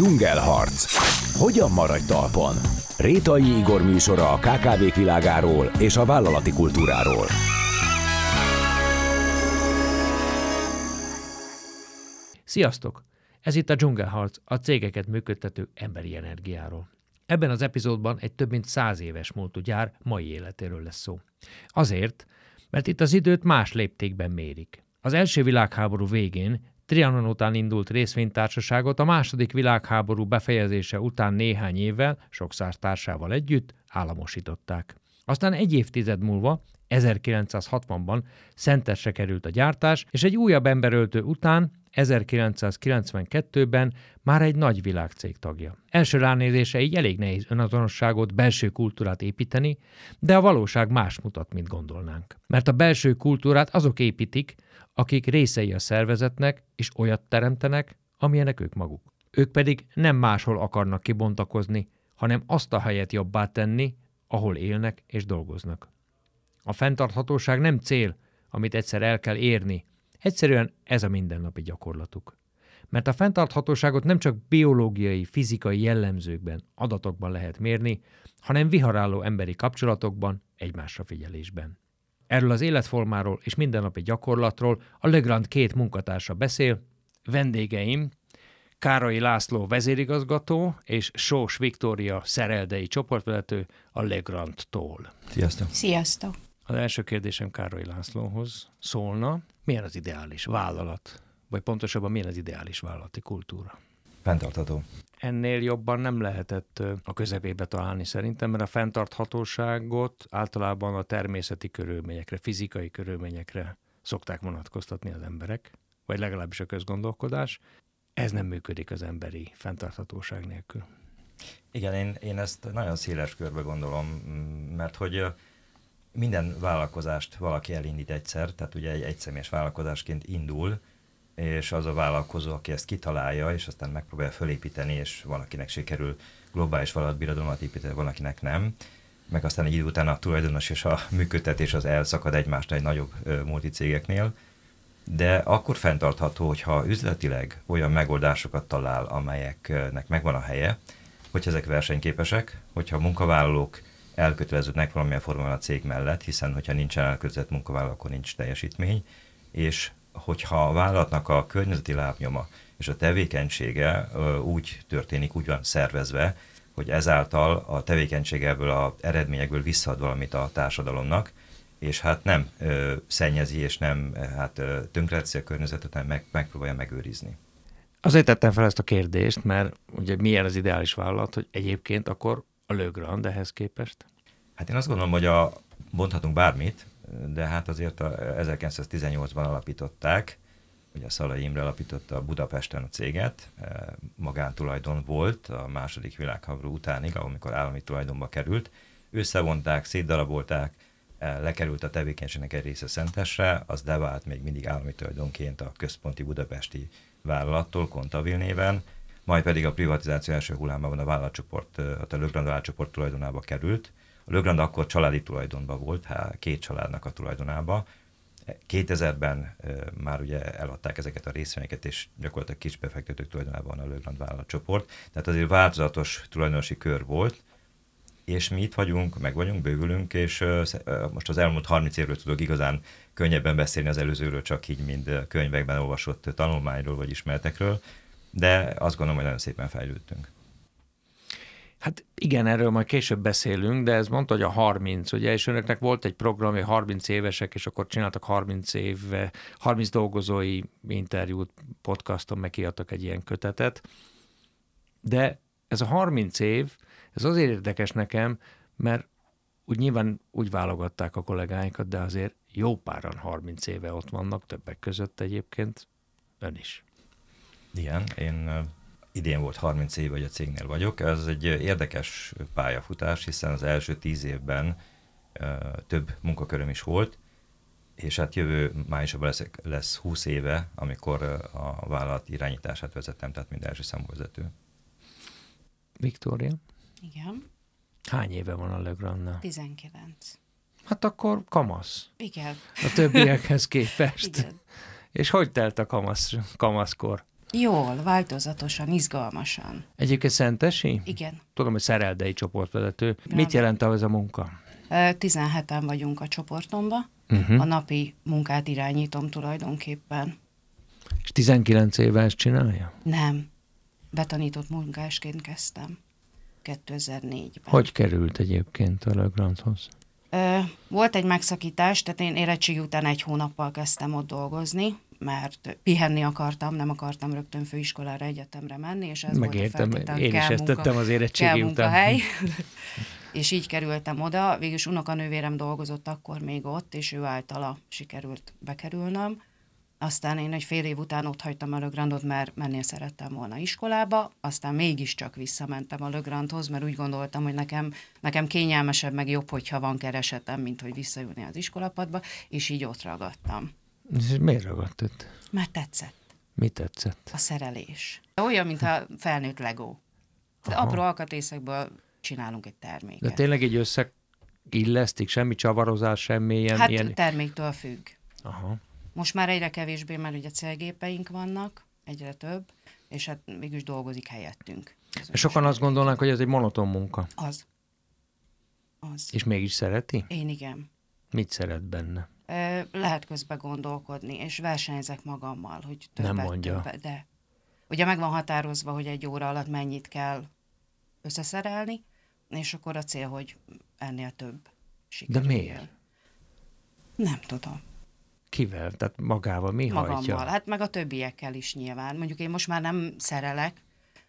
Dzsungelharc. Hogyan maradj talpon? Rétai Igor műsora a KKV világáról és a vállalati kultúráról. Sziasztok! Ez itt a Dzsungelharc, a cégeket működtető emberi energiáról. Ebben az epizódban egy több mint száz éves múltú gyár mai életéről lesz szó. Azért, mert itt az időt más léptékben mérik. Az első világháború végén Trianon után indult részvénytársaságot a második világháború befejezése után néhány évvel, sok száz társával együtt államosították. Aztán egy évtized múlva, 1960-ban Szentesre került a gyártás, és egy újabb emberöltő után 1992-ben már egy nagy világcég tagja. Első ránézése így elég nehéz önazonosságot, belső kultúrát építeni, de a valóság más mutat, mint gondolnánk. Mert a belső kultúrát azok építik, akik részei a szervezetnek, és olyat teremtenek, amilyenek ők maguk. Ők pedig nem máshol akarnak kibontakozni, hanem azt a helyet jobbá tenni, ahol élnek és dolgoznak. A fenntarthatóság nem cél, amit egyszer el kell érni, egyszerűen ez a mindennapi gyakorlatuk. Mert a fenntarthatóságot nem csak biológiai, fizikai jellemzőkben, adatokban lehet mérni, hanem viharáló emberi kapcsolatokban, egymásra figyelésben. Erről az életformáról és mindennapi gyakorlatról a Legrand két munkatársa beszél. Vendégeim Károly László vezérigazgató és Sós Viktória szereldei csoportvezető a Legrand-tól. Sziasztok! Sziasztok! Az első kérdésem Károly Lászlóhoz szólna. Milyen az ideális vállalat? Vagy pontosabban milyen az ideális vállalati kultúra? Fenntartható. Ennél jobban nem lehetett a közepébe találni szerintem, mert a fenntarthatóságot általában a természeti körülményekre, fizikai körülményekre szokták vonatkoztatni az emberek, vagy legalábbis a közgondolkodás. Ez nem működik az emberi fenntarthatóság nélkül. Igen, én, én ezt nagyon széles körbe gondolom, mert hogy minden vállalkozást valaki elindít egyszer, tehát ugye egy egyszemélyes vállalkozásként indul, és az a vállalkozó, aki ezt kitalálja, és aztán megpróbálja fölépíteni, és valakinek sikerül globális vállalatbirodalmat építeni, valakinek nem, meg aztán egy idő után a tulajdonos és a működtetés az elszakad egymást egy nagyobb multicégeknél, de akkor fenntartható, hogyha üzletileg olyan megoldásokat talál, amelyeknek megvan a helye, hogy ezek versenyképesek, hogyha a munkavállalók elköteleződnek valamilyen formában a cég mellett, hiszen hogyha nincsen elkötelezett munkavállaló, akkor nincs teljesítmény, és hogyha a vállalatnak a környezeti lábnyoma és a tevékenysége úgy történik, úgy van szervezve, hogy ezáltal a tevékenységeből, a eredményekből visszaad valamit a társadalomnak, és hát nem ö, szennyezi, és nem hát tönkreteszi a környezetet, hanem meg, megpróbálja megőrizni. Azért tettem fel ezt a kérdést, mert ugye milyen az ideális vállalat, hogy egyébként akkor a Lögrand ehhez képest? Hát én azt gondolom, hogy a, mondhatunk bármit, de hát azért a 1918-ban alapították, ugye Szalai Imre alapította a Budapesten a céget, e, magántulajdon volt a második világháború utánig, amikor állami tulajdonba került. Összevonták, szétdarabolták, e, lekerült a tevékenységnek egy része Szentesre, az devált még mindig állami tulajdonként a központi budapesti vállalattól, Kontavil néven, majd pedig a privatizáció első hullámában a vállalatcsoport, a Lögrand vállalatcsoport tulajdonába került. A Lögrand akkor családi tulajdonban volt, hát két családnak a tulajdonába. 2000-ben már ugye eladták ezeket a részvényeket, és gyakorlatilag kis befektetők tulajdonában a Lögrand vállalatcsoport. Tehát azért változatos tulajdonosi kör volt, és mi itt vagyunk, meg vagyunk, bővülünk, és most az elmúlt 30 évről tudok igazán könnyebben beszélni az előzőről, csak így, mint könyvekben olvasott tanulmányról vagy ismeretekről de azt gondolom, hogy nagyon szépen fejlődtünk. Hát igen, erről majd később beszélünk, de ez mondta, hogy a 30, ugye, és önöknek volt egy program, hogy 30 évesek, és akkor csináltak 30 éve, 30 dolgozói interjút, podcaston, meg kiadtak egy ilyen kötetet. De ez a 30 év, ez azért érdekes nekem, mert úgy nyilván úgy válogatták a kollégáinkat, de azért jó páran 30 éve ott vannak, többek között egyébként ön is. Igen, én idén volt 30 év, hogy a cégnél vagyok. Ez egy érdekes pályafutás, hiszen az első 10 évben több munkaköröm is volt, és hát jövő májusban lesz, lesz 20 éve, amikor a vállalat irányítását vezettem, tehát mind első számvezető. Viktória? Igen. Hány éve van a Legrandnál? 19. Hát akkor kamasz. Igen. A többiekhez képest. Igen. És hogy telt a kamasz, kamaszkor? Jól, változatosan, izgalmasan. Egyébként Szentesi? Igen. Tudom, hogy szereldei csoportvezető. Mit jelent ez a munka? 17-en vagyunk a csoportomba. Uh-huh. A napi munkát irányítom tulajdonképpen. És 19 éve ezt csinálja? Nem. Betanított munkásként kezdtem. 2004-ben. Hogy került egyébként a Legrandhoz? Volt egy megszakítás, tehát én érettségi után egy hónappal kezdtem ott dolgozni, mert pihenni akartam, nem akartam rögtön főiskolára, egyetemre menni, és ez Megértem, volt a én is ezt tettem az érettségi után. és így kerültem oda. Végülis unokanővérem dolgozott akkor még ott, és ő általa sikerült bekerülnöm. Aztán én egy fél év után ott hagytam a Lögrandot, mert mennél szerettem volna iskolába, aztán mégiscsak visszamentem a Lögrandhoz, mert úgy gondoltam, hogy nekem, nekem kényelmesebb, meg jobb, hogyha van keresetem, mint hogy visszajönni az iskolapadba, és így ott ragadtam. És miért ragadtad? Mert tetszett. Mi tetszett? A szerelés. Olyan, mint a felnőtt Lego. De apró alkatrészekből csinálunk egy terméket. De tényleg egy összeg illesztik, semmi csavarozás, semmi ilyen... Hát ilyen... terméktől függ. Aha. Most már egyre kevésbé, mert ugye célgépeink vannak, egyre több, és hát mégis dolgozik helyettünk. És sokan azt gondolnak, hogy ez egy monoton munka. Az. Az. És mégis szereti? Én igen. Mit szeret benne? Lehet közbe gondolkodni, és versenyzek magammal, hogy többet, Nem mondja. Többet, de ugye meg van határozva, hogy egy óra alatt mennyit kell összeszerelni, és akkor a cél, hogy ennél több sikerül. De miért? Nem tudom. Kivel? Tehát magával mi Magammal. hajtja? Hát meg a többiekkel is nyilván. Mondjuk én most már nem szerelek,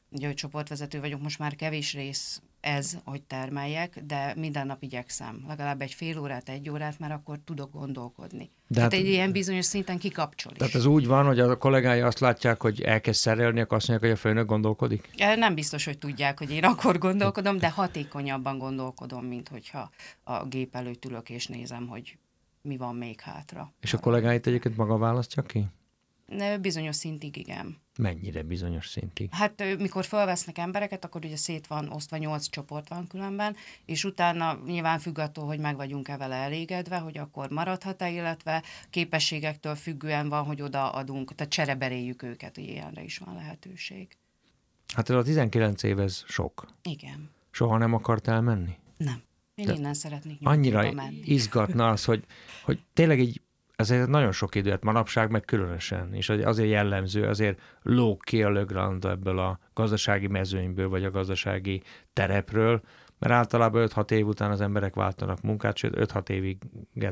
ugye, hogy csoportvezető vagyok, most már kevés rész ez, hogy termeljek, de minden nap igyekszem. Legalább egy fél órát, egy órát, mert akkor tudok gondolkodni. De tehát hát, egy ilyen bizonyos szinten kikapcsol is. Tehát az úgy van, hogy a kollégái azt látják, hogy elkezd szerelni, akkor azt mondják, hogy a főnök gondolkodik? Nem biztos, hogy tudják, hogy én akkor gondolkodom, de hatékonyabban gondolkodom, mint hogyha a gép előtt ülök és nézem, hogy mi van még hátra. És a kollégáit egyébként maga választja ki? Bizonyos szintig igen. Mennyire bizonyos szintig? Hát mikor felvesznek embereket, akkor ugye szét van osztva, nyolc csoport van különben, és utána nyilván függ attól, hogy meg vagyunk-e vele elégedve, hogy akkor maradhat-e, illetve képességektől függően van, hogy odaadunk, tehát csereberéljük őket, hogy ilyenre is van lehetőség. Hát ez a 19 év, ez sok. Igen. Soha nem akart elmenni? Nem. Én De innen szeretnék Annyira menni. izgatna az, hogy, hogy tényleg így azért nagyon sok időt manapság, meg különösen, és azért jellemző, azért lóg ki a Legrand ebből a gazdasági mezőnyből, vagy a gazdasági terepről, mert általában 5-6 év után az emberek váltanak munkát, sőt 5-6 évig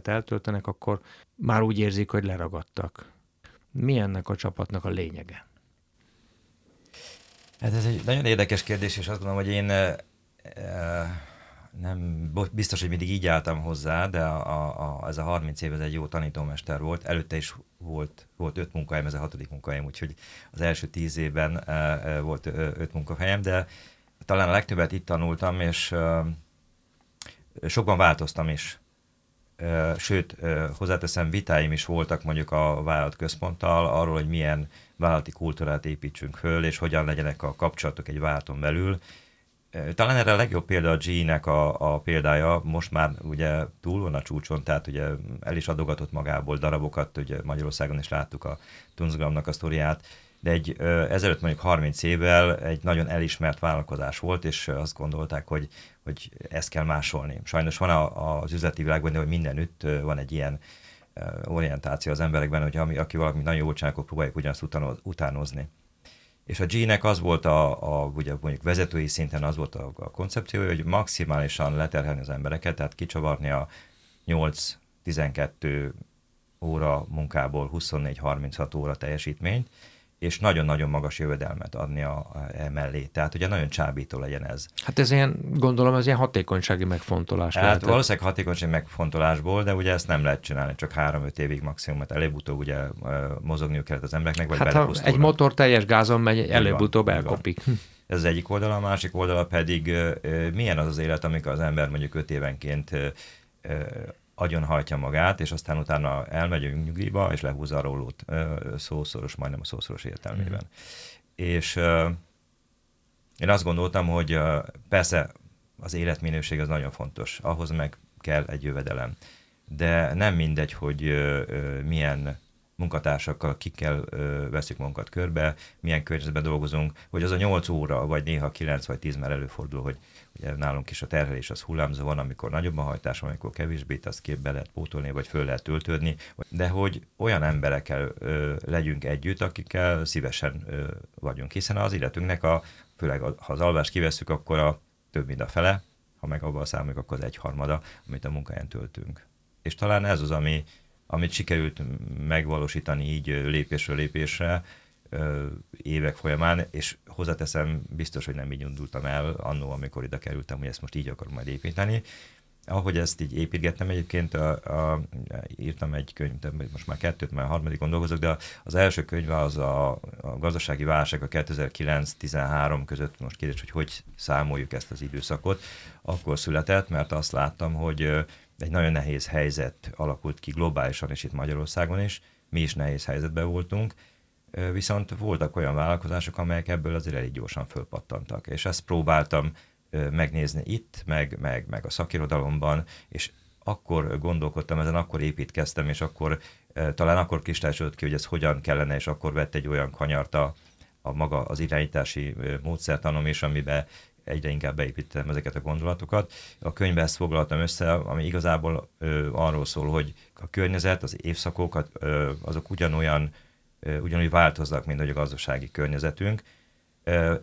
eltöltenek, akkor már úgy érzik, hogy leragadtak. Mi ennek a csapatnak a lényege? Hát ez egy nagyon érdekes kérdés, és azt gondolom, hogy én e, e, nem biztos, hogy mindig így álltam hozzá, de a, a, ez a 30 év ez egy jó tanítómester volt. Előtte is volt, volt öt munkahelyem, ez a hatodik munkahelyem, úgyhogy az első tíz évben e, e, volt öt munkahelyem, de talán a legtöbbet itt tanultam, és e, sokban változtam is. E, sőt, e, hozzáteszem, vitáim is voltak mondjuk a vállalat központtal arról, hogy milyen vállalati kultúrát építsünk föl, és hogyan legyenek a kapcsolatok egy vállalaton belül, talán erre a legjobb példa a G-nek a, a példája, most már ugye túl van a csúcson, tehát ugye el is adogatott magából darabokat, ugye Magyarországon is láttuk a Tunzgramnak a sztoriát, de egy ezelőtt mondjuk 30 évvel egy nagyon elismert vállalkozás volt, és azt gondolták, hogy, hogy ezt kell másolni. Sajnos van a, az üzleti világban, de hogy mindenütt van egy ilyen orientáció az emberekben, hogy ami, aki valami nagyon jól csinál, akkor próbáljuk ugyanazt utánozni. És a G-nek az volt a, a ugye mondjuk vezetői szinten az volt a, a koncepció, hogy maximálisan leterhelni az embereket, tehát kicsavarni a 8-12 óra munkából 24-36 óra teljesítményt, és nagyon-nagyon magas jövedelmet adni a, a emellé. Tehát ugye nagyon csábító legyen ez. Hát ez ilyen, gondolom, ez ilyen hatékonysági megfontolás. Hát lehetett. valószínűleg hatékonysági megfontolásból, de ugye ezt nem lehet csinálni, csak 3-5 évig maximum, mert előbb-utóbb ugye mozogniuk kellett az embereknek, vagy Hát ha egy motor teljes gázon megy, előbb-utóbb elkopik. Ez az egyik oldala, a másik oldala pedig milyen az az élet, amikor az ember mondjuk 5 évenként agyon hajtja magát, és aztán utána elmegyünk nyugdíjba, és lehúzza a rólót szószoros, majdnem a szószoros értelmében. Mm. És uh, én azt gondoltam, hogy uh, persze az életminőség az nagyon fontos, ahhoz meg kell egy jövedelem. De nem mindegy, hogy uh, milyen munkatársakkal, kikkel veszük magunkat körbe, milyen környezetben dolgozunk, hogy az a 8 óra, vagy néha 9 vagy 10 már előfordul, hogy ugye nálunk is a terhelés az hullámzó van, amikor nagyobb a hajtás, amikor kevésbé, azt képbe lehet pótolni, vagy föl lehet töltődni, de hogy olyan emberekkel ö, legyünk együtt, akikkel szívesen ö, vagyunk, hiszen az illetünknek a, főleg ha az alvást kivesszük, akkor a több mint a fele, ha meg abban számoljuk, akkor az egyharmada, amit a munkáján töltünk. És talán ez az, ami, amit sikerült megvalósítani így lépésről lépésre évek folyamán, és hozzáteszem, biztos, hogy nem így indultam el annó, amikor ide kerültem, hogy ezt most így akarom majd építeni. Ahogy ezt így építgettem, egyébként a, a, írtam egy könyvet, most már kettőt, már harmadik dolgozok, de az első könyv az a, a gazdasági válság a 2009-13 között, most kérdés, hogy hogy számoljuk ezt az időszakot, akkor született, mert azt láttam, hogy egy nagyon nehéz helyzet alakult ki globálisan, és itt Magyarországon is, mi is nehéz helyzetben voltunk, viszont voltak olyan vállalkozások, amelyek ebből azért elég gyorsan fölpattantak, és ezt próbáltam megnézni itt, meg, meg, meg a szakirodalomban, és akkor gondolkodtam ezen, akkor építkeztem, és akkor talán akkor kristályosodott ki, hogy ez hogyan kellene, és akkor vett egy olyan kanyart a, a maga az irányítási módszertanom is, amiben egyre inkább beépítettem ezeket a gondolatokat. A könyvbe ezt foglaltam össze, ami igazából ö, arról szól, hogy a környezet, az évszakokat, ö, azok ugyanolyan, ö, ugyanúgy változnak, mint hogy a gazdasági környezetünk,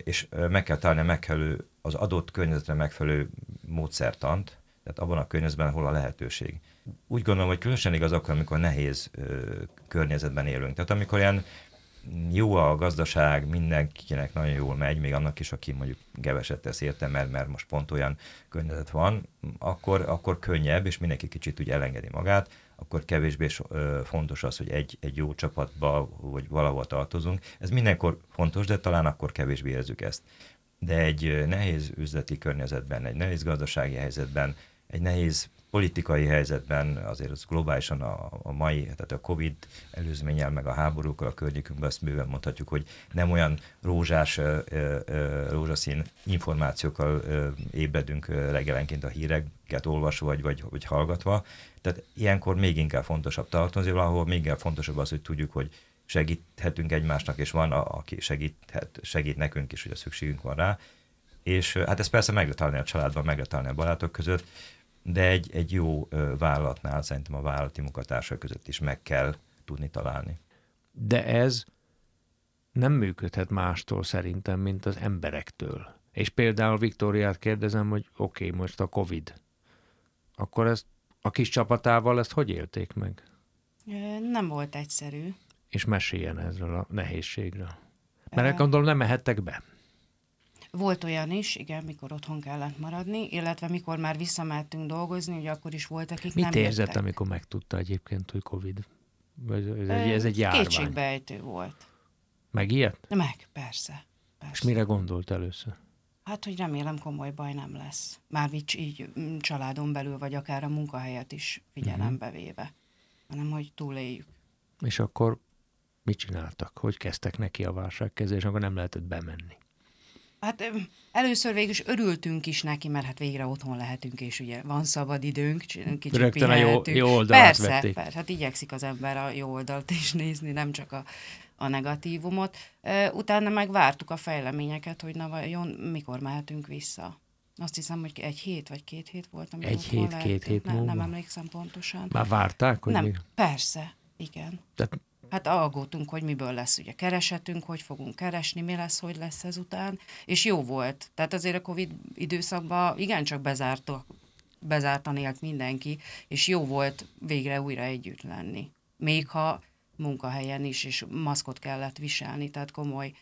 és meg kell találni megfelelő, az adott környezetre megfelelő módszertant, tehát abban a környezetben, hol a lehetőség. Úgy gondolom, hogy különösen igaz akkor, amikor nehéz környezetben élünk. Tehát amikor ilyen jó a gazdaság, mindenkinek nagyon jól megy, még annak is, aki mondjuk keveset tesz érte, mert, mert most pont olyan környezet van, akkor, akkor könnyebb, és mindenki kicsit úgy elengedi magát, akkor kevésbé fontos az, hogy egy, egy jó csapatba, vagy valahol tartozunk. Ez mindenkor fontos, de talán akkor kevésbé érezzük ezt. De egy nehéz üzleti környezetben, egy nehéz gazdasági helyzetben, egy nehéz politikai helyzetben azért az globálisan a, a mai, tehát a Covid előzménnyel, meg a háborúkkal a környékünkben azt bőven mondhatjuk, hogy nem olyan rózsás, rózsaszín információkkal ébredünk reggelenként a híreket olvasva, vagy, vagy, vagy hallgatva. Tehát ilyenkor még inkább fontosabb tartozni, valahol még inkább fontosabb az, hogy tudjuk, hogy segíthetünk egymásnak, és van, a, aki segíthet, segít nekünk is, hogy a szükségünk van rá. És hát ezt persze meg lehet találni a családban, meg lehet találni a barátok között, de egy, egy jó vállalatnál szerintem a vállalati munkatársak között is meg kell tudni találni. De ez nem működhet mástól szerintem, mint az emberektől. És például Viktóriát kérdezem, hogy oké, okay, most a Covid. Akkor ezt a kis csapatával ezt hogy élték meg? Nem volt egyszerű. És meséljen ezzel a nehézségről. Mert gondolom nem mehettek be. Volt olyan is, igen, mikor otthon kellett maradni, illetve mikor már visszamehettünk dolgozni, ugye akkor is volt, akik Mit nem érzett, jöttek. amikor megtudta egyébként, hogy Covid? Ez egy, ez egy járvány. Kétségbejtő volt. Megijedt? Meg, persze. persze. És mire gondolt először? Hát, hogy remélem komoly baj nem lesz. Már így, így mm, családon belül, vagy akár a munkahelyet is figyelembe uh-huh. véve. Hanem, hogy túléljük. És akkor mit csináltak? Hogy kezdtek neki a válságkezés, akkor nem lehetett bemenni? Hát először végül is örültünk is neki, mert hát végre otthon lehetünk, és ugye van szabad időnk, kicsit Rögtön a jó, jó oldalát persze, vették. Persze, hát igyekszik az ember a jó oldalt is nézni, nem csak a, a negatívumot. Utána meg vártuk a fejleményeket, hogy na vajon mikor mehetünk vissza. Azt hiszem, hogy egy hét vagy két hét volt. Egy hét, két hét nem, nem emlékszem pontosan. Már várták? Hogy nem, mi? persze, igen. Tehát Hát aggódtunk, hogy miből lesz ugye keresetünk, hogy fogunk keresni, mi lesz, hogy lesz ezután, és jó volt. Tehát azért a Covid időszakban igencsak bezártak, bezártan élt mindenki, és jó volt végre újra együtt lenni. Még ha munkahelyen is, és maszkot kellett viselni, tehát komoly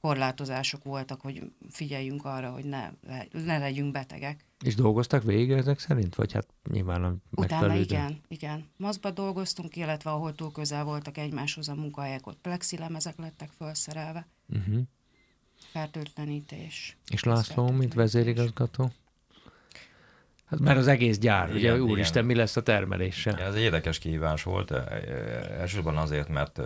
korlátozások voltak, hogy figyeljünk arra, hogy ne, ne legyünk betegek. És dolgoztak végig ezek szerint? Vagy hát nyilván a Utána igen, igen. Maszkba dolgoztunk, illetve ahol túl közel voltak egymáshoz a munkahelyek, ott plexilemezek lettek felszerelve. Uh-huh. Fertőtlenítés. És László, mint vezérigazgató? Hát mert az egész gyár, igen, ugye úristen, mi lesz a termelése? Ez egy érdekes kihívás volt, elsősorban azért, mert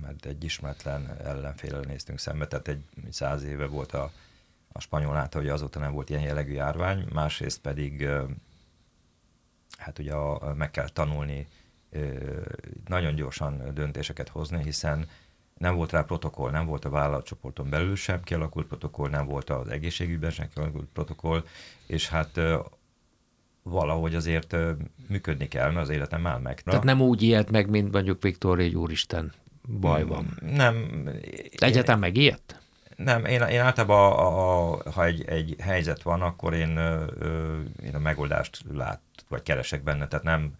mert egy ismeretlen ellenfélel néztünk szembe, tehát egy száz éve volt a, a spanyol át, hogy azóta nem volt ilyen jellegű járvány, másrészt pedig hát ugye a, meg kell tanulni nagyon gyorsan döntéseket hozni, hiszen nem volt rá protokoll, nem volt a vállalatcsoporton belül sem kialakult protokoll, nem volt az egészségügyben sem kialakult protokoll, és hát valahogy azért működni kell, mert az életem már meg. Tehát nem úgy ilyet meg, mint mondjuk Viktor egy úristen baj van. Nem. Egyetem meg ilyet? Nem, én, én általában, a, a, ha egy, egy helyzet van, akkor én, ö, én a megoldást lát, vagy keresek benne, tehát nem,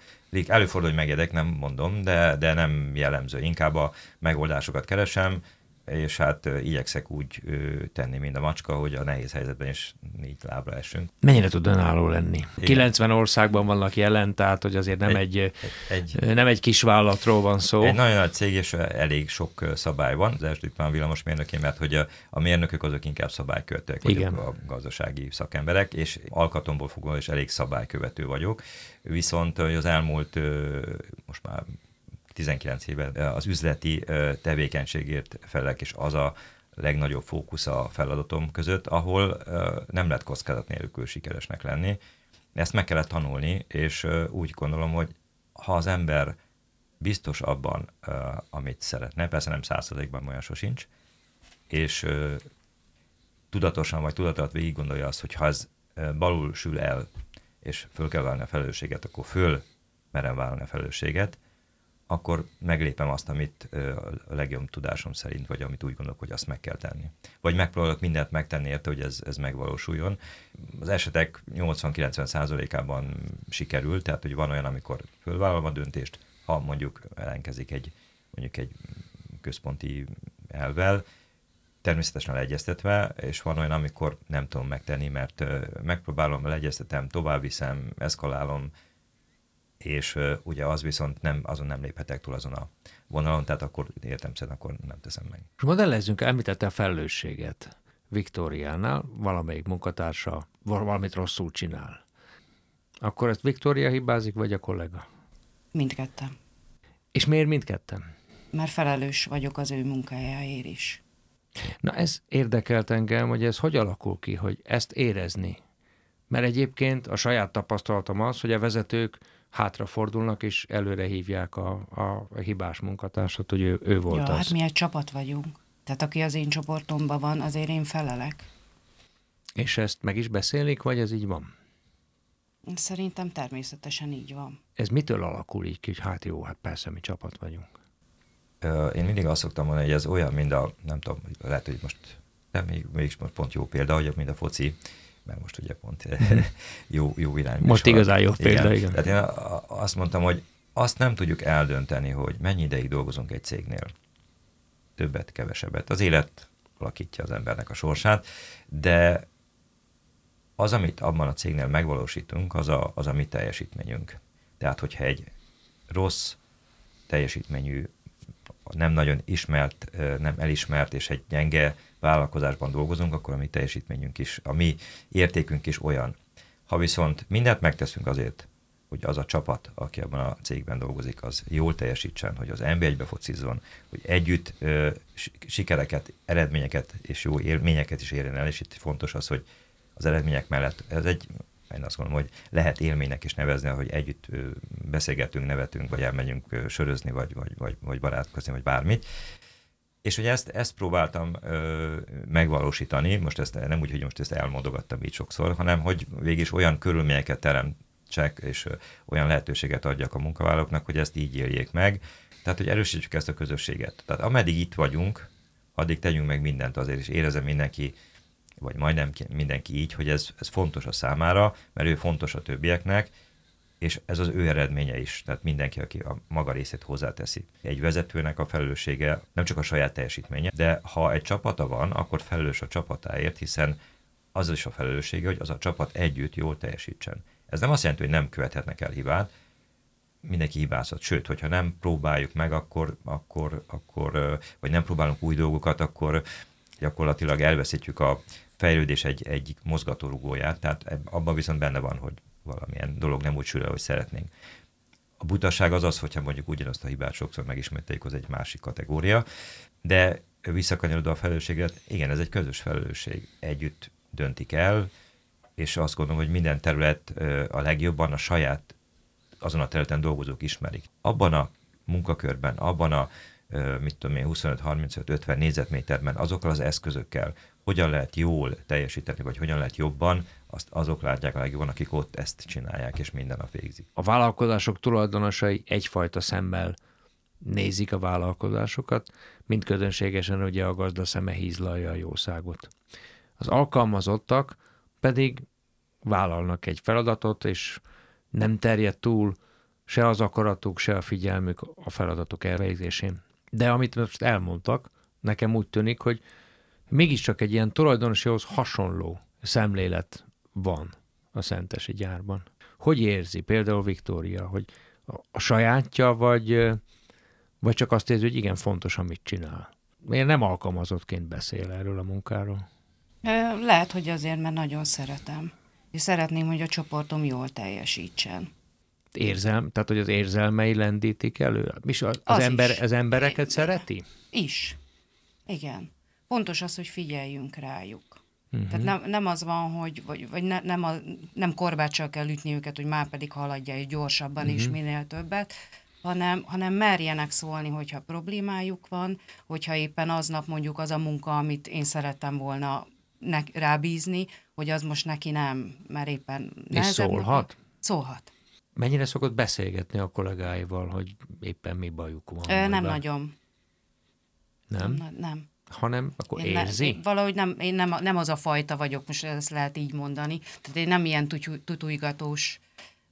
előfordul, hogy megjedek, nem mondom, de, de nem jellemző. Inkább a megoldásokat keresem, és hát igyekszek úgy tenni, mint a macska, hogy a nehéz helyzetben is négy lábra esünk. Mennyire tud önálló lenni? Igen. 90 országban vannak jelen, tehát hogy azért nem egy, egy, egy, nem egy kis vállalatról van szó. Egy nagyon nagy cég, és elég sok szabály van. Az első a villamos mérnöké, mert hogy a, a mérnökök azok inkább szabálykövetőek vagyok, a gazdasági szakemberek, és alkatomból fogva is elég szabálykövető vagyok. Viszont az elmúlt most már 19 éve az üzleti tevékenységért felelek, és az a legnagyobb fókusz a feladatom között, ahol nem lehet kockázat nélkül sikeresnek lenni. Ezt meg kellett tanulni, és úgy gondolom, hogy ha az ember biztos abban, amit szeretne, persze nem százszerzékban olyan sosincs, és tudatosan vagy tudatot végig gondolja azt, hogy ha ez balul sül el, és föl kell válni a felelősséget, akkor föl merem válni a felelősséget, akkor meglépem azt, amit a legjobb tudásom szerint, vagy amit úgy gondolok, hogy azt meg kell tenni. Vagy megpróbálok mindent megtenni érte, hogy ez, ez megvalósuljon. Az esetek 80-90 százalékában sikerül, tehát hogy van olyan, amikor fölvállalom a döntést, ha mondjuk ellenkezik egy, mondjuk egy központi elvel, természetesen leegyeztetve, és van olyan, amikor nem tudom megtenni, mert megpróbálom, leegyeztetem, tovább viszem, eszkalálom, és uh, ugye az viszont nem, azon nem léphetek túl azon a vonalon, tehát akkor értem szerint, akkor nem teszem meg. És modellezzünk, említette a felelősséget Viktóriánál, valamelyik munkatársa valamit rosszul csinál. Akkor ezt Viktória hibázik, vagy a kollega? Mindketten. És miért mindketten? Mert felelős vagyok az ő munkájáért is. Na ez érdekelt engem, hogy ez hogy alakul ki, hogy ezt érezni. Mert egyébként a saját tapasztalatom az, hogy a vezetők hátrafordulnak, és előre hívják a, a hibás munkatársat, hogy ő, ő volt ja, az. hát mi egy csapat vagyunk. Tehát aki az én csoportomban van, azért én felelek. És ezt meg is beszélik, vagy ez így van? Szerintem természetesen így van. Ez mitől alakul így hogy hát jó, hát persze mi csapat vagyunk? Én mindig azt szoktam mondani, hogy ez olyan, mint a, nem tudom, lehet, hogy most nem, még, mégis most pont jó példa, hogy mint a foci, mert most ugye pont jó, jó irány. Most igazán jó példa, igen. igen. Tehát én azt mondtam, hogy azt nem tudjuk eldönteni, hogy mennyi ideig dolgozunk egy cégnél. Többet, kevesebbet. Az élet alakítja az embernek a sorsát, de az, amit abban a cégnél megvalósítunk, az a, az a mi teljesítményünk. Tehát, hogyha egy rossz teljesítményű, nem nagyon ismert, nem elismert és egy gyenge vállalkozásban dolgozunk, akkor a mi teljesítményünk is, a mi értékünk is olyan. Ha viszont mindent megteszünk azért, hogy az a csapat, aki abban a cégben dolgozik, az jól teljesítsen, hogy az NB1-be focizzon, hogy együtt ö, sikereket, eredményeket és jó élményeket is érjen el, és itt fontos az, hogy az eredmények mellett ez egy, én azt gondolom, hogy lehet élménynek is nevezni, hogy együtt beszélgetünk, nevetünk, vagy elmegyünk sörözni, vagy, vagy, vagy, vagy barátkozni, vagy bármit. És hogy ezt, ezt próbáltam ö, megvalósítani, most ezt nem úgy, hogy most ezt elmondogattam így sokszor, hanem hogy végig olyan körülményeket teremtsek, és ö, olyan lehetőséget adjak a munkavállalóknak, hogy ezt így éljék meg. Tehát, hogy erősítsük ezt a közösséget. Tehát ameddig itt vagyunk, addig tegyünk meg mindent azért, és érezem mindenki, vagy majdnem mindenki így, hogy ez, ez fontos a számára, mert ő fontos a többieknek, és ez az ő eredménye is, tehát mindenki, aki a maga részét hozzáteszi. Egy vezetőnek a felelőssége nem csak a saját teljesítménye, de ha egy csapata van, akkor felelős a csapatáért, hiszen az is a felelőssége, hogy az a csapat együtt jól teljesítsen. Ez nem azt jelenti, hogy nem követhetnek el hibát, mindenki hibázott. Sőt, hogyha nem próbáljuk meg, akkor, akkor, akkor vagy nem próbálunk új dolgokat, akkor gyakorlatilag elveszítjük a fejlődés egy, egyik mozgatórugóját, tehát abban viszont benne van, hogy valamilyen dolog nem úgy sül el, hogy szeretnénk. A butaság az az, hogyha mondjuk ugyanazt a hibát sokszor megismételjük, az egy másik kategória, de visszakanyarodva a felelősséget, igen, ez egy közös felelősség. Együtt döntik el, és azt gondolom, hogy minden terület a legjobban a saját azon a területen dolgozók ismerik. Abban a munkakörben, abban a mit tudom én, 25-35-50 négyzetméterben azokkal az eszközökkel hogyan lehet jól teljesíteni, vagy hogyan lehet jobban, azt azok látják a legjobban, akik ott ezt csinálják, és minden nap végzik. A vállalkozások tulajdonosai egyfajta szemmel nézik a vállalkozásokat, mint közönségesen ugye a gazda szeme hízlalja a jószágot. Az alkalmazottak pedig vállalnak egy feladatot, és nem terjed túl se az akaratuk, se a figyelmük a feladatok elvégzésén. De amit most elmondtak, nekem úgy tűnik, hogy mégiscsak egy ilyen tulajdonoshoz hasonló szemlélet van a Szentesi gyárban. Hogy érzi például Viktória, hogy a sajátja, vagy, vagy csak azt érzi, hogy igen, fontos, amit csinál? Miért nem alkalmazottként beszél erről a munkáról? Lehet, hogy azért, mert nagyon szeretem. És szeretném, hogy a csoportom jól teljesítsen. Érzelm, tehát, hogy az érzelmei lendítik elő? az, az, az, ember, az embereket é, szereti? Is. Igen. Fontos az, hogy figyeljünk rájuk. Uh-huh. Tehát nem, nem az van, hogy vagy, vagy ne, nem, a, nem korbáccsal kell ütni őket, hogy már pedig haladja és gyorsabban uh-huh. és minél többet, hanem, hanem merjenek szólni, hogyha problémájuk van, hogyha éppen aznap mondjuk az a munka, amit én szerettem volna ne, rábízni, hogy az most neki nem, mert éppen És szólhat? Szólhat. Mennyire szokott beszélgetni a kollégáival, hogy éppen mi bajuk van? Ö, nem nagyon. Nem? Nem. nem hanem akkor én érzi? Ne, valahogy nem, én nem, nem az a fajta vagyok, most ezt lehet így mondani. Tehát én nem ilyen tutújgatós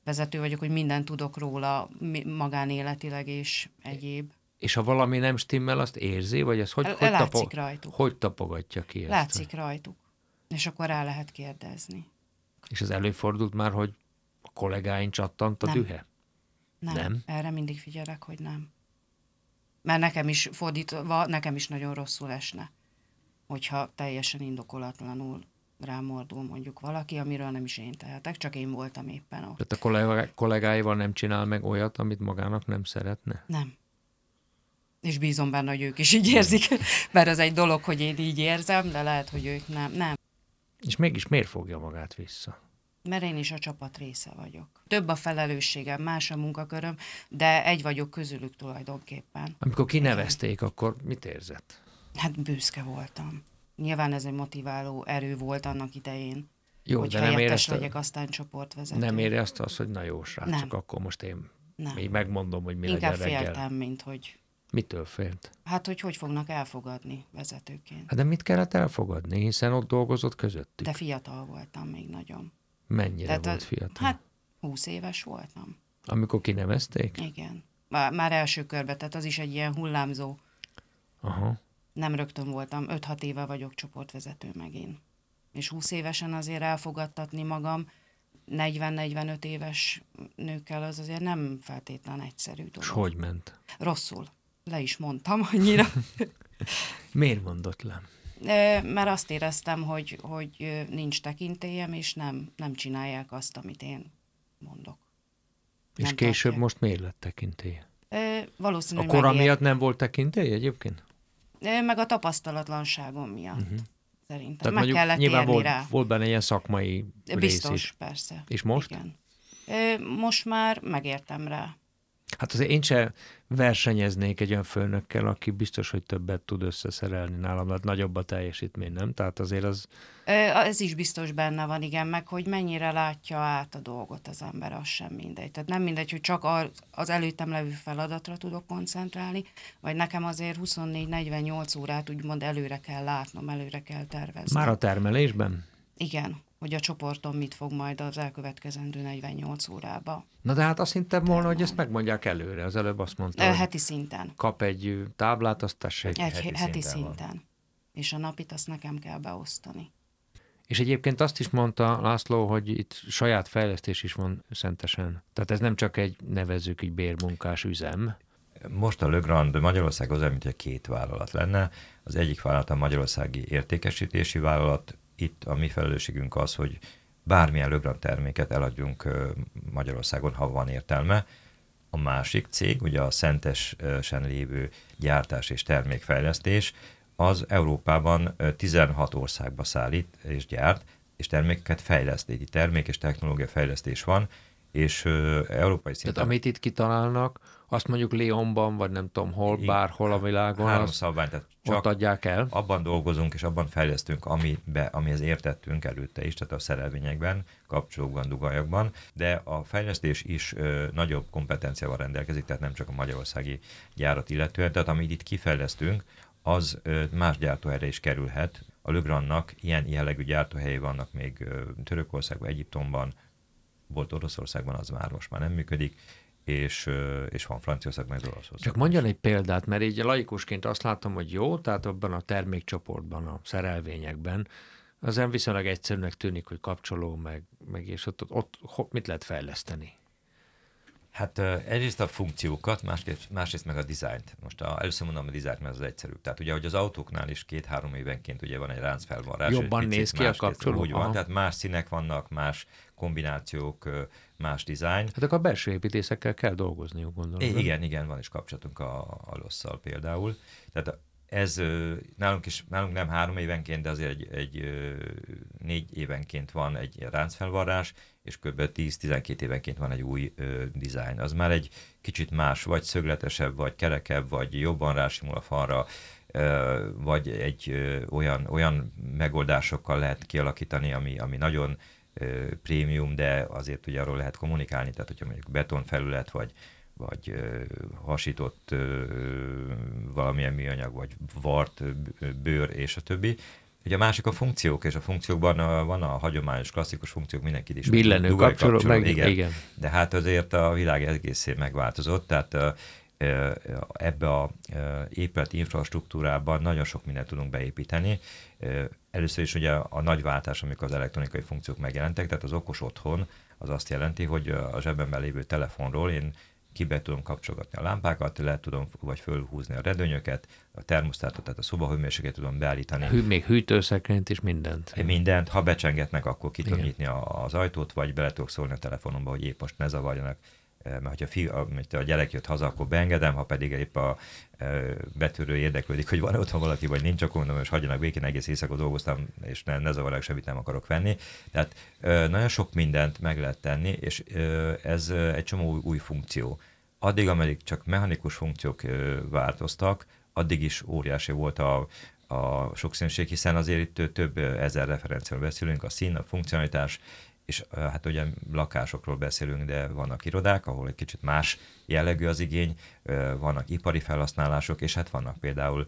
vezető vagyok, hogy mindent tudok róla magánéletileg és egyéb. És ha valami nem stimmel, azt érzi, vagy ez hogy, hogy, tapo- rajtuk. hogy tapogatja ki ezt? Látszik rajtuk. És akkor rá lehet kérdezni. És ez előfordult már, hogy kollégáin csattant a nem. dühe? Nem. nem. Erre mindig figyelek, hogy nem mert nekem is fordítva, nekem is nagyon rosszul esne, hogyha teljesen indokolatlanul rámordul mondjuk valaki, amiről nem is én tehetek, csak én voltam éppen ott. Tehát a kollégá- kollégáival nem csinál meg olyat, amit magának nem szeretne? Nem. És bízom benne, hogy ők is így érzik, mert az egy dolog, hogy én így érzem, de lehet, hogy ők nem. nem. És mégis miért fogja magát vissza? Mert én is a csapat része vagyok. Több a felelősségem, más a munkaköröm, de egy vagyok közülük tulajdonképpen. Amikor kinevezték, akkor mit érzett? Hát büszke voltam. Nyilván ez egy motiváló erő volt annak idején. Jó, hogy de nem érezte, legyek, aztán csoportvezető. Nem érezte azt, hogy na jó srác, nem. csak akkor most én nem. még megmondom, hogy mi Inkább legyen reggel. féltem, mint hogy... Mitől félt? Hát, hogy hogy fognak elfogadni vezetőként. Hát de mit kellett elfogadni, hiszen ott dolgozott közöttük? De fiatal voltam még nagyon. Mennyire Tehát volt fiatal? Hát 20 éves voltam. Amikor kinevezték? Igen. Már, első körbe, tehát az is egy ilyen hullámzó. Aha. Nem rögtön voltam, 5-6 éve vagyok csoportvezető megint. És 20 évesen azért elfogadtatni magam, 40-45 éves nőkkel az azért nem feltétlen egyszerű dolog. És hogy ment? Rosszul. Le is mondtam annyira. Miért mondott le? Mert azt éreztem, hogy, hogy nincs tekintélyem, és nem, nem csinálják azt, amit én mondok. És nem később tartják. most miért lett tekintélye? Valószínűleg A kora miatt nem volt tekintély egyébként? Meg a tapasztalatlanságom miatt. Uh-huh. Szerintem. Tehát Meg kellett nyilván volt, rá. volt benne ilyen szakmai Biztos, rész is. persze. És most? Igen. Most már megértem rá. Hát azért én sem versenyeznék egy olyan főnökkel, aki biztos, hogy többet tud összeszerelni nálam, mert nagyobb a teljesítmény, nem? Tehát azért az... Ez is biztos benne van, igen, meg hogy mennyire látja át a dolgot az ember, az sem mindegy. Tehát nem mindegy, hogy csak az előttem levő feladatra tudok koncentrálni, vagy nekem azért 24-48 órát úgymond előre kell látnom, előre kell tervezni. Már a termelésben? Igen hogy a csoportom mit fog majd az elkövetkezendő 48 órába. Na de hát azt hittem volna, hogy ezt megmondják előre. Az előbb azt mondta, hogy Heti szinten. Kap egy táblát, azt tessék. Egy heti, heti szinten. szinten. És a napit azt nekem kell beosztani. És egyébként azt is mondta László, hogy itt saját fejlesztés is van szentesen. Tehát ez nem csak egy nevezzük egy bérmunkás üzem. Most a Legrand Magyarország az mint egy két vállalat lenne. Az egyik vállalat a Magyarországi Értékesítési Vállalat, itt a mi felelősségünk az, hogy bármilyen lögram terméket eladjunk Magyarországon, ha van értelme. A másik cég, ugye a Szentesen lévő gyártás és termékfejlesztés, az Európában 16 országba szállít és gyárt, és termékeket fejleszt. Egy termék és technológia fejlesztés van, és európai szinten... Tehát amit itt kitalálnak, azt mondjuk Lyonban, vagy nem tudom hol, Igen. bárhol a világon, három azt szabvány, tehát ott csak adják el. abban dolgozunk, és abban fejlesztünk, amibe, amihez értettünk előtte is, tehát a szerelvényekben, kapcsolókban, dugajakban, de a fejlesztés is ö, nagyobb kompetenciával rendelkezik, tehát nem csak a magyarországi gyárat illetően, tehát amit itt kifejlesztünk, az ö, más gyártóhelyre is kerülhet. A Lögrannak ilyen jellegű gyártóhelyei vannak még ö, Törökországban, Egyiptomban, volt Oroszországban, az már most már nem működik, és, és van Franciaországban, meg Olaszországban. Csak mondjon egy példát, mert így laikusként azt látom, hogy jó, tehát abban a termékcsoportban, a szerelvényekben, az nem viszonylag egyszerűnek tűnik, hogy kapcsoló, meg, meg és ott, ott, ott mit lehet fejleszteni? Hát egyrészt a funkciókat, másrészt, másrészt meg a dizájnt. Most a, először mondom a dizájnt, mert az egyszerűbb. Tehát ugye, hogy az autóknál is két-három évenként ugye van egy ráncfelvarrás. Jobban egy néz ki a kapcsoló? Úgy van, Aha. tehát más színek vannak, más kombinációk, más dizájn. Hát akkor a belső építészekkel kell dolgozniuk, gondolom. Nem? igen, igen, van is kapcsolatunk a, a losszal például. Tehát ez nálunk is, nálunk nem három évenként, de azért egy, egy négy évenként van egy ráncfelvarrás, és kb. 10-12 évenként van egy új ö, dizájn. Az már egy kicsit más, vagy szögletesebb, vagy kerekebb, vagy jobban rásimul a falra, ö, vagy egy ö, olyan, olyan megoldásokkal lehet kialakítani, ami, ami nagyon ö, prémium, de azért ugye arról lehet kommunikálni, tehát hogyha mondjuk betonfelület, vagy, vagy hasított valamilyen műanyag, vagy vart, bőr, és a többi. Ugye a másik a funkciók, és a funkciókban a, van a hagyományos, klasszikus funkciók, mindenki is. Billenő dugaj kapcsoló, meg- igen. igen. De hát azért a világ egészén megváltozott, tehát ebbe a ö, épületi infrastruktúrában nagyon sok mindent tudunk beépíteni. Először is ugye a nagy váltás, amikor az elektronikai funkciók megjelentek, tehát az okos otthon az azt jelenti, hogy a zsebemben lévő telefonról én kibe tudom kapcsolgatni a lámpákat, le tudom, vagy fölhúzni a redőnyöket, a termosztátot, tehát a szobahőmérsékletet tudom beállítani. Hű, még hűtőszekrényt is mindent. Mindent, ha becsengetnek, akkor ki tudom nyitni az ajtót, vagy bele tudok szólni a telefonomba, hogy épp most ne zavarjanak. Eh, Mert hogyha fi, a, a gyerek jött haza, akkor beengedem, ha pedig épp a e, betörő érdeklődik, hogy van otthon valaki, vagy nincs, akkor mondom, és hagyjanak békén, egész éjszaka dolgoztam, és ne, ne zavarják, semmit nem akarok venni. Tehát e, nagyon sok mindent meg lehet tenni, és ez egy csomó új, új funkció. Addig, ameddig csak mechanikus funkciók változtak, addig is óriási volt a, a sokszínűség, hiszen azért itt több ezer referenciáról beszélünk, a szín, a funkcionalitás, és hát ugye lakásokról beszélünk, de vannak irodák, ahol egy kicsit más jellegű az igény, vannak ipari felhasználások, és hát vannak például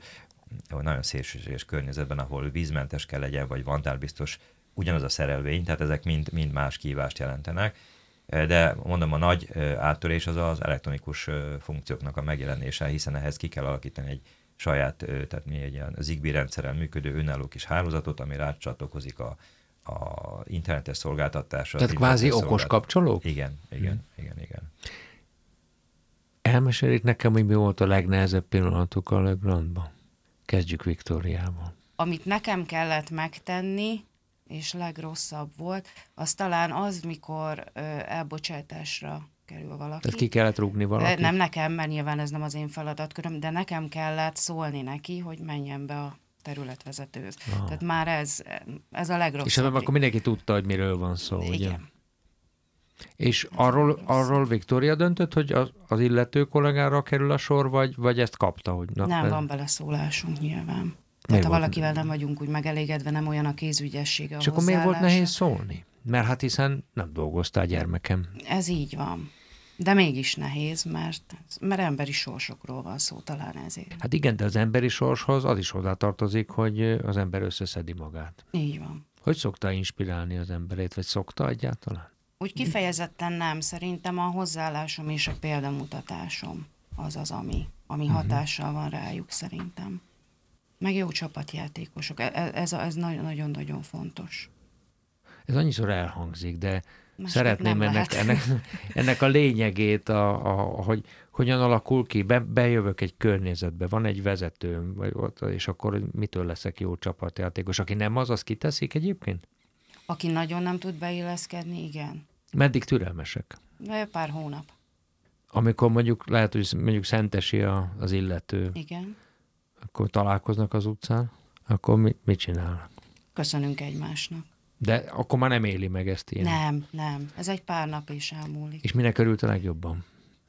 nagyon szélsőséges környezetben, ahol vízmentes kell legyen, vagy vantálbiztos ugyanaz a szerelvény, tehát ezek mind, mind más kívást jelentenek. De mondom, a nagy áttörés az az elektronikus funkcióknak a megjelenése, hiszen ehhez ki kell alakítani egy saját, tehát mi egy ilyen Zigbee rendszeren működő önálló kis hálózatot, ami rácsatlakozik a, a internetes szolgáltatásra. Tehát az kvázi okos kapcsolók? Igen, igen, igen, igen. Elmesélik nekem, hogy mi volt a legnehezebb pillanatuk a Legrandban. Kezdjük Viktóriával. Amit nekem kellett megtenni, és legrosszabb volt, az talán az, mikor ö, elbocsátásra kerül valaki. Tehát ki kellett rúgni valakit? Nem nekem, mert nyilván ez nem az én feladatköröm, de nekem kellett szólni neki, hogy menjen be a területvezetőhöz. Aha. Tehát már ez, ez a legrosszabb. És ebben akkor mindenki tudta, hogy miről van szó, ugye? Igen. És arról, arról Viktória döntött, hogy az, az illető kollégára kerül a sor, vagy, vagy ezt kapta? Hogy na, Nem ez- van beleszólásunk nyilván. Miért Tehát ha volt- valakivel nem vagyunk úgy megelégedve, nem olyan a kézügyessége, a És akkor miért volt nehéz szólni? Mert hát hiszen nem dolgoztál gyermekem. Ez így van. De mégis nehéz, mert, mert emberi sorsokról van szó talán ezért. Hát igen, de az emberi sorshoz az is hozzátartozik, hogy az ember összeszedi magát. Így van. Hogy szokta inspirálni az emberét, vagy szokta egyáltalán? Úgy kifejezetten nem, szerintem a hozzáállásom és a példamutatásom az az, ami, ami Mhm. hatással van rájuk szerintem. Meg jó csapatjátékosok, E- e- ez, nagyon-nagyon fontos. Ez annyiszor elhangzik, de Másképp Szeretném ennek, lehet. ennek, ennek a lényegét, a, a, hogy hogyan alakul ki. Be, bejövök egy környezetbe, van egy vezetőm, vagy ott, és akkor mitől leszek jó csapatjátékos? Aki nem az, az kiteszik egyébként? Aki nagyon nem tud beilleszkedni, igen. Meddig türelmesek? Pár hónap, Amikor mondjuk lehet, hogy mondjuk szentesi a, az illető, igen. akkor találkoznak az utcán, akkor mi, mit csinálnak? Köszönünk egymásnak. De akkor már nem éli meg ezt ilyen. Nem, nem. Ez egy pár nap is elmúlik. És minek örült a legjobban?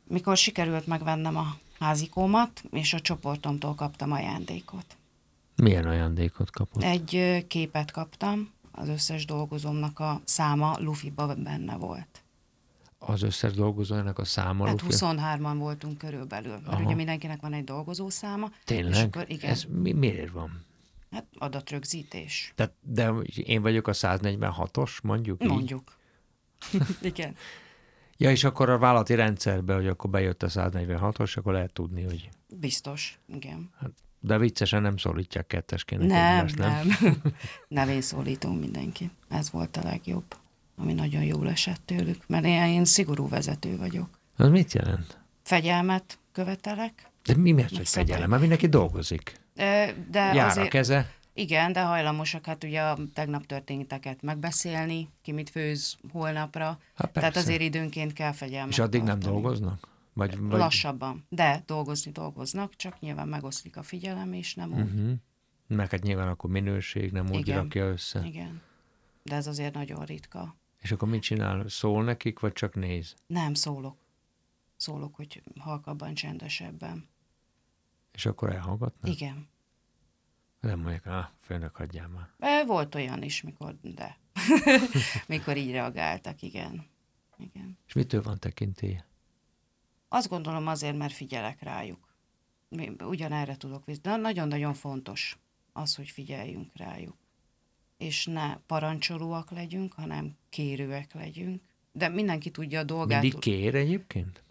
Mikor sikerült megvennem a házikómat, és a csoportomtól kaptam ajándékot. Milyen ajándékot kapott? Egy képet kaptam, az összes dolgozómnak a száma lufiba benne volt. Az összes dolgozójának a száma. Hát Lufi? 23-an voltunk körülbelül, mert Aha. ugye mindenkinek van egy dolgozószáma. És Tényleg? akkor igen, Ez mi, miért van? Hát adatrögzítés. Tehát, de én vagyok a 146-os, mondjuk? Mondjuk. igen. Ja, és akkor a vállalati rendszerbe, hogy akkor bejött a 146-os, akkor lehet tudni, hogy... Biztos, igen. De viccesen nem szólítják kettesként. Nem, egymást, nem. Nevén szólítunk mindenki. Ez volt a legjobb, ami nagyon jól esett tőlük, mert én, én szigorú vezető vagyok. Az mit jelent? Fegyelmet követelek, De mi miért, hogy fegyelem? Mert mindenki dolgozik. De Jár a azért, keze. igen, de hajlamosak hát ugye a tegnap történteket megbeszélni, ki mit főz holnapra. Hát Tehát azért időnként kell fegyelmet És addig nem tartani. dolgoznak? Vagy, vagy... Lassabban. De dolgozni dolgoznak, csak nyilván megoszlik a figyelem, és nem úgy. Uh-huh. Meg hát nyilván akkor minőség nem úgy Igen. rakja össze. Igen. De ez azért nagyon ritka. És akkor mit csinál? Szól nekik, vagy csak néz? Nem szólok. Szólok, hogy halkabban, csendesebben. És akkor elhallgatnak? Igen. Nem mondják, ah, főnök, hagyjál már. Volt olyan is, mikor, de. mikor így reagáltak, igen. Igen. És mitől van tekintélye? Azt gondolom azért, mert figyelek rájuk. Ugyanerre tudok visz- de Nagyon-nagyon fontos az, hogy figyeljünk rájuk. És ne parancsolóak legyünk, hanem kérőek legyünk. De mindenki tudja a dolgát. Mindig kér egyébként?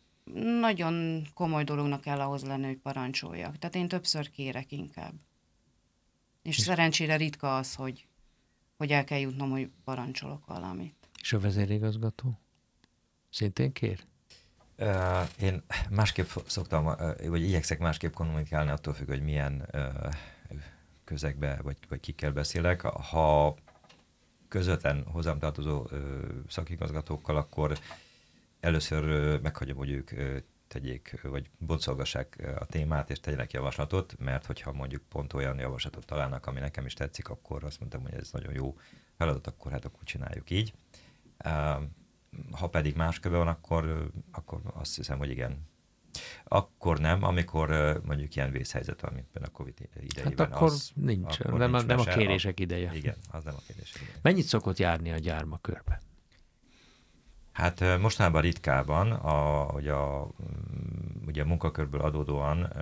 Nagyon komoly dolognak kell ahhoz lenni, hogy parancsoljak. Tehát én többször kérek inkább. És szerencsére ritka az, hogy, hogy el kell jutnom, hogy parancsolok valamit. És a vezérigazgató? Szintén kér? Ö, Én másképp szoktam, ö, vagy igyekszek másképp kommunikálni, attól függ, hogy milyen közegbe, vagy, vagy kikkel beszélek. Ha közvetlen hozzám tartozó ö, szakigazgatókkal, akkor először meghagyom, hogy ők tegyék, vagy boncolgassák a témát, és tegyenek javaslatot, mert hogyha mondjuk pont olyan javaslatot találnak, ami nekem is tetszik, akkor azt mondtam, hogy ez nagyon jó feladat, akkor hát akkor csináljuk így. Ha pedig más köve van, akkor, akkor azt hiszem, hogy igen. Akkor nem, amikor mondjuk ilyen vészhelyzet van, mint például a Covid idejében. Hát akkor az, nincs. akkor nem, nincs nem a kérések ideje. Igen, az nem a kérések ideje. Mennyit szokott járni a gyárma körbe? Hát mostanában ritkában, a, hogy a, mm, ugye a munkakörből adódóan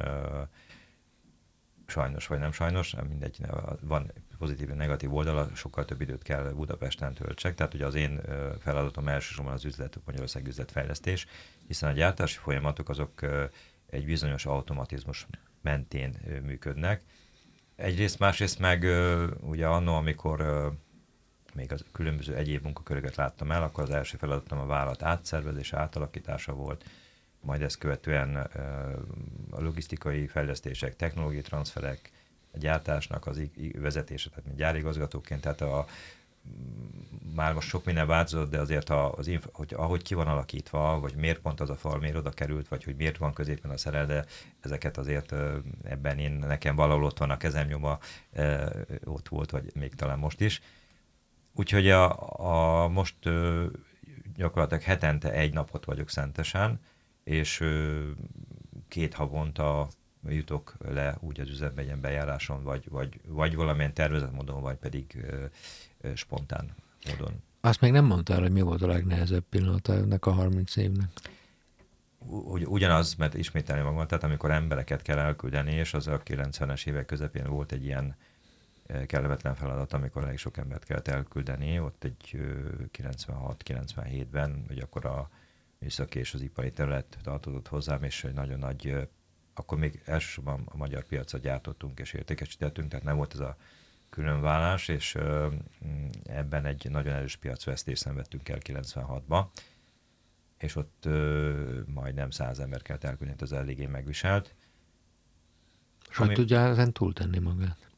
sajnos vagy nem sajnos, mindegy, van pozitív és negatív oldala, sokkal több időt kell Budapesten töltsek, tehát ugye az én feladatom elsősorban az üzlet, Magyarország üzletfejlesztés, hiszen a gyártási folyamatok azok egy bizonyos automatizmus mentén működnek. Egyrészt, másrészt meg ugye annó, amikor még az különböző egyéb munkaköröket láttam el, akkor az első feladatom a vállalat átszervezése, átalakítása volt, majd ezt követően a logisztikai fejlesztések, technológiai transferek, a gyártásnak az vezetése, tehát mint gyárigazgatóként, tehát a, már most sok minden változott, de azért a, az inf- hogy ahogy ki van alakítva, vagy miért pont az a fal, miért oda került, vagy hogy miért van középen a szerel, de ezeket azért ebben én, nekem valahol ott van a kezemnyoma, ott volt, vagy még talán most is. Úgyhogy a, a most ö, gyakorlatilag hetente egy napot vagyok szentesen, és ö, két havonta jutok le úgy az üzembe egy bejáráson, vagy, vagy, vagy valamilyen tervezett módon, vagy pedig ö, ö, spontán módon. Azt még nem mondtál, hogy mi volt a legnehezebb pillanata ennek a 30 évnek. Ugy, ugyanaz, mert ismételni magam, tehát amikor embereket kell elküldeni, és az a 90-es évek közepén volt egy ilyen kellemetlen feladat, amikor elég sok embert kellett elküldeni, ott egy ö, 96-97-ben, hogy akkor a műszaki és az ipari terület tartozott hozzám, és egy nagyon nagy, akkor még elsősorban a magyar piacra gyártottunk és értékesítettünk, tehát nem volt ez a különvállás, és mm, ebben egy nagyon erős piacvesztést szenvedtünk el 96-ba, és ott majdnem száz ember kellett elküldeni, az eléggé megviselt. És hogy tudja ezen túltenni magát?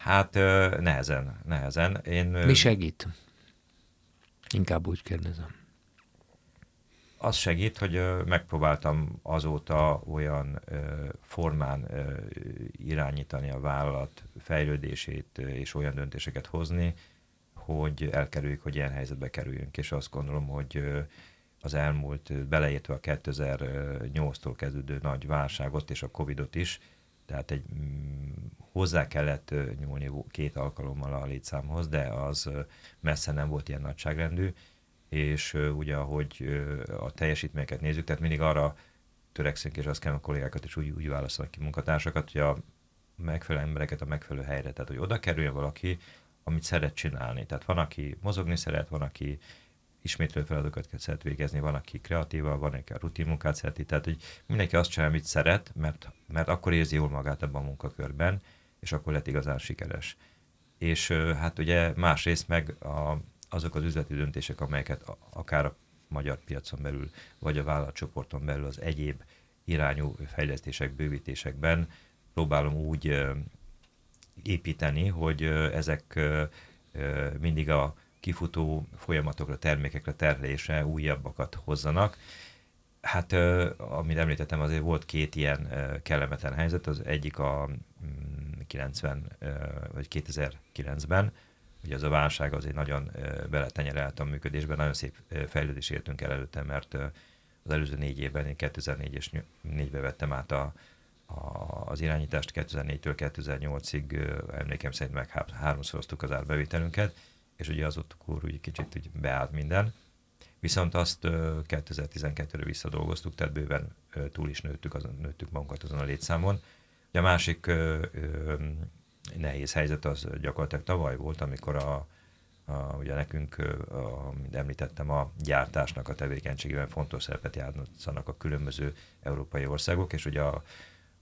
Hát nehezen, nehezen. Én, Mi segít? Inkább úgy kérdezem. az segít, hogy megpróbáltam azóta olyan formán irányítani a vállalat fejlődését és olyan döntéseket hozni, hogy elkerüljük, hogy ilyen helyzetbe kerüljünk. És azt gondolom, hogy az elmúlt, beleértve a 2008-tól kezdődő nagy válságot és a Covidot is, tehát egy, mm, hozzá kellett nyúlni két alkalommal a létszámhoz, de az messze nem volt ilyen nagyságrendű, és ugye ahogy a teljesítményeket nézzük, tehát mindig arra törekszünk, és azt kell a kollégákat is úgy, úgy válaszolnak ki munkatársakat, hogy a megfelelő embereket a megfelelő helyre, tehát hogy oda kerüljön valaki, amit szeret csinálni. Tehát van, aki mozogni szeret, van, aki ismétlő feladatokat szeret végezni, van, aki kreatíva, van, aki a rutin munkát szereti, tehát hogy mindenki azt csinál, amit szeret, mert, mert akkor érzi jól magát ebben a munkakörben, és akkor lett igazán sikeres. És hát ugye másrészt meg a, azok az üzleti döntések, amelyeket akár a magyar piacon belül, vagy a vállalatcsoporton belül az egyéb irányú fejlesztések, bővítésekben próbálom úgy építeni, hogy ezek mindig a kifutó folyamatokra, termékekre, terhelésre újabbakat hozzanak. Hát, amit említettem, azért volt két ilyen kellemetlen helyzet. Az egyik a 90 mm, vagy 2009-ben, ugye az a válság azért nagyon beletenyerelt a működésben, nagyon szép fejlődés értünk el előtte, mert az előző négy évben, én 2004 és 4-ben vettem át a, az irányítást 2004-től 2008-ig emlékem szerint meg háromszoroztuk az árbevételünket, és ugye az ott akkor úgy kicsit úgy beállt minden. Viszont azt 2012-re visszadolgoztuk, tehát bőven túl is nőttük, azon, nőttük magunkat azon a létszámon. Ugye a másik ö, ö, nehéz helyzet az gyakorlatilag tavaly volt, amikor a, a, ugye nekünk, a, mint említettem, a gyártásnak a tevékenységében fontos szerepet játszanak a különböző európai országok, és ugye a,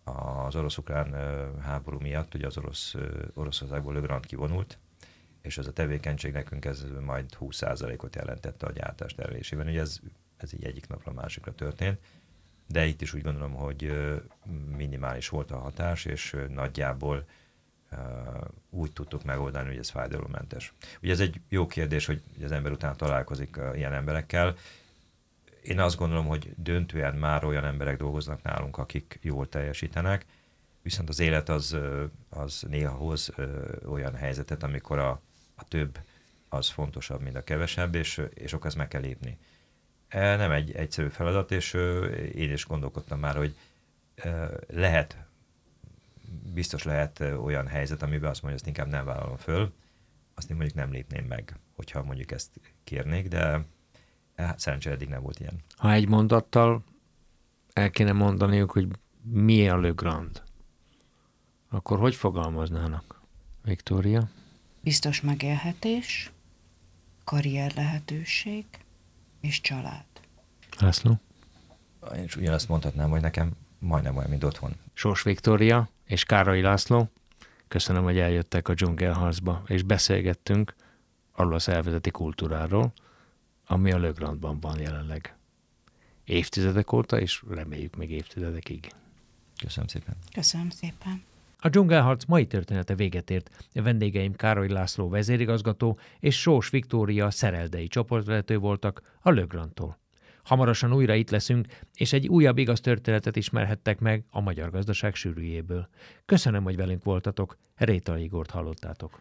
az orosz-ukrán háború miatt ugye az orosz, Oroszországból Le Grand kivonult, és ez a tevékenység nekünk ez majd 20%-ot jelentette a gyártás terülésében. Ugye ez, ez így egyik napra másikra történt, de itt is úgy gondolom, hogy minimális volt a hatás, és nagyjából úgy tudtuk megoldani, hogy ez fájdalommentes. Ugye ez egy jó kérdés, hogy az ember után találkozik ilyen emberekkel, én azt gondolom, hogy döntően már olyan emberek dolgoznak nálunk, akik jól teljesítenek, viszont az élet az, az néha hoz olyan helyzetet, amikor a, a több az fontosabb, mint a kevesebb, és, és ezt meg kell lépni. E, nem egy egyszerű feladat, és én is gondolkodtam már, hogy lehet, biztos lehet olyan helyzet, amiben azt mondja, hogy ezt inkább nem vállalom föl, azt én mondjuk nem lépném meg, hogyha mondjuk ezt kérnék, de Hát szerencsére eddig nem volt ilyen. Ha egy mondattal el kéne mondaniuk, hogy mi a Le Grand, akkor hogy fogalmaznának? Viktória? Biztos megélhetés, karrier lehetőség és család. László? Én is ugyanazt mondhatnám, hogy nekem majdnem olyan, mint otthon. Sors Viktória és Károly László, köszönöm, hogy eljöttek a dzsungelharcba, és beszélgettünk arról a szervezeti kultúráról, ami a Lögrandban van jelenleg. Évtizedek óta, és reméljük még évtizedekig. Köszönöm szépen. Köszönöm szépen. A dzsungelharc mai története véget ért. A vendégeim Károly László vezérigazgató és Sós Viktória szereldei csoportvezető voltak a Lögrantól. Hamarosan újra itt leszünk, és egy újabb igaz történetet ismerhettek meg a magyar gazdaság sűrűjéből. Köszönöm, hogy velünk voltatok. Réta Igort hallottátok.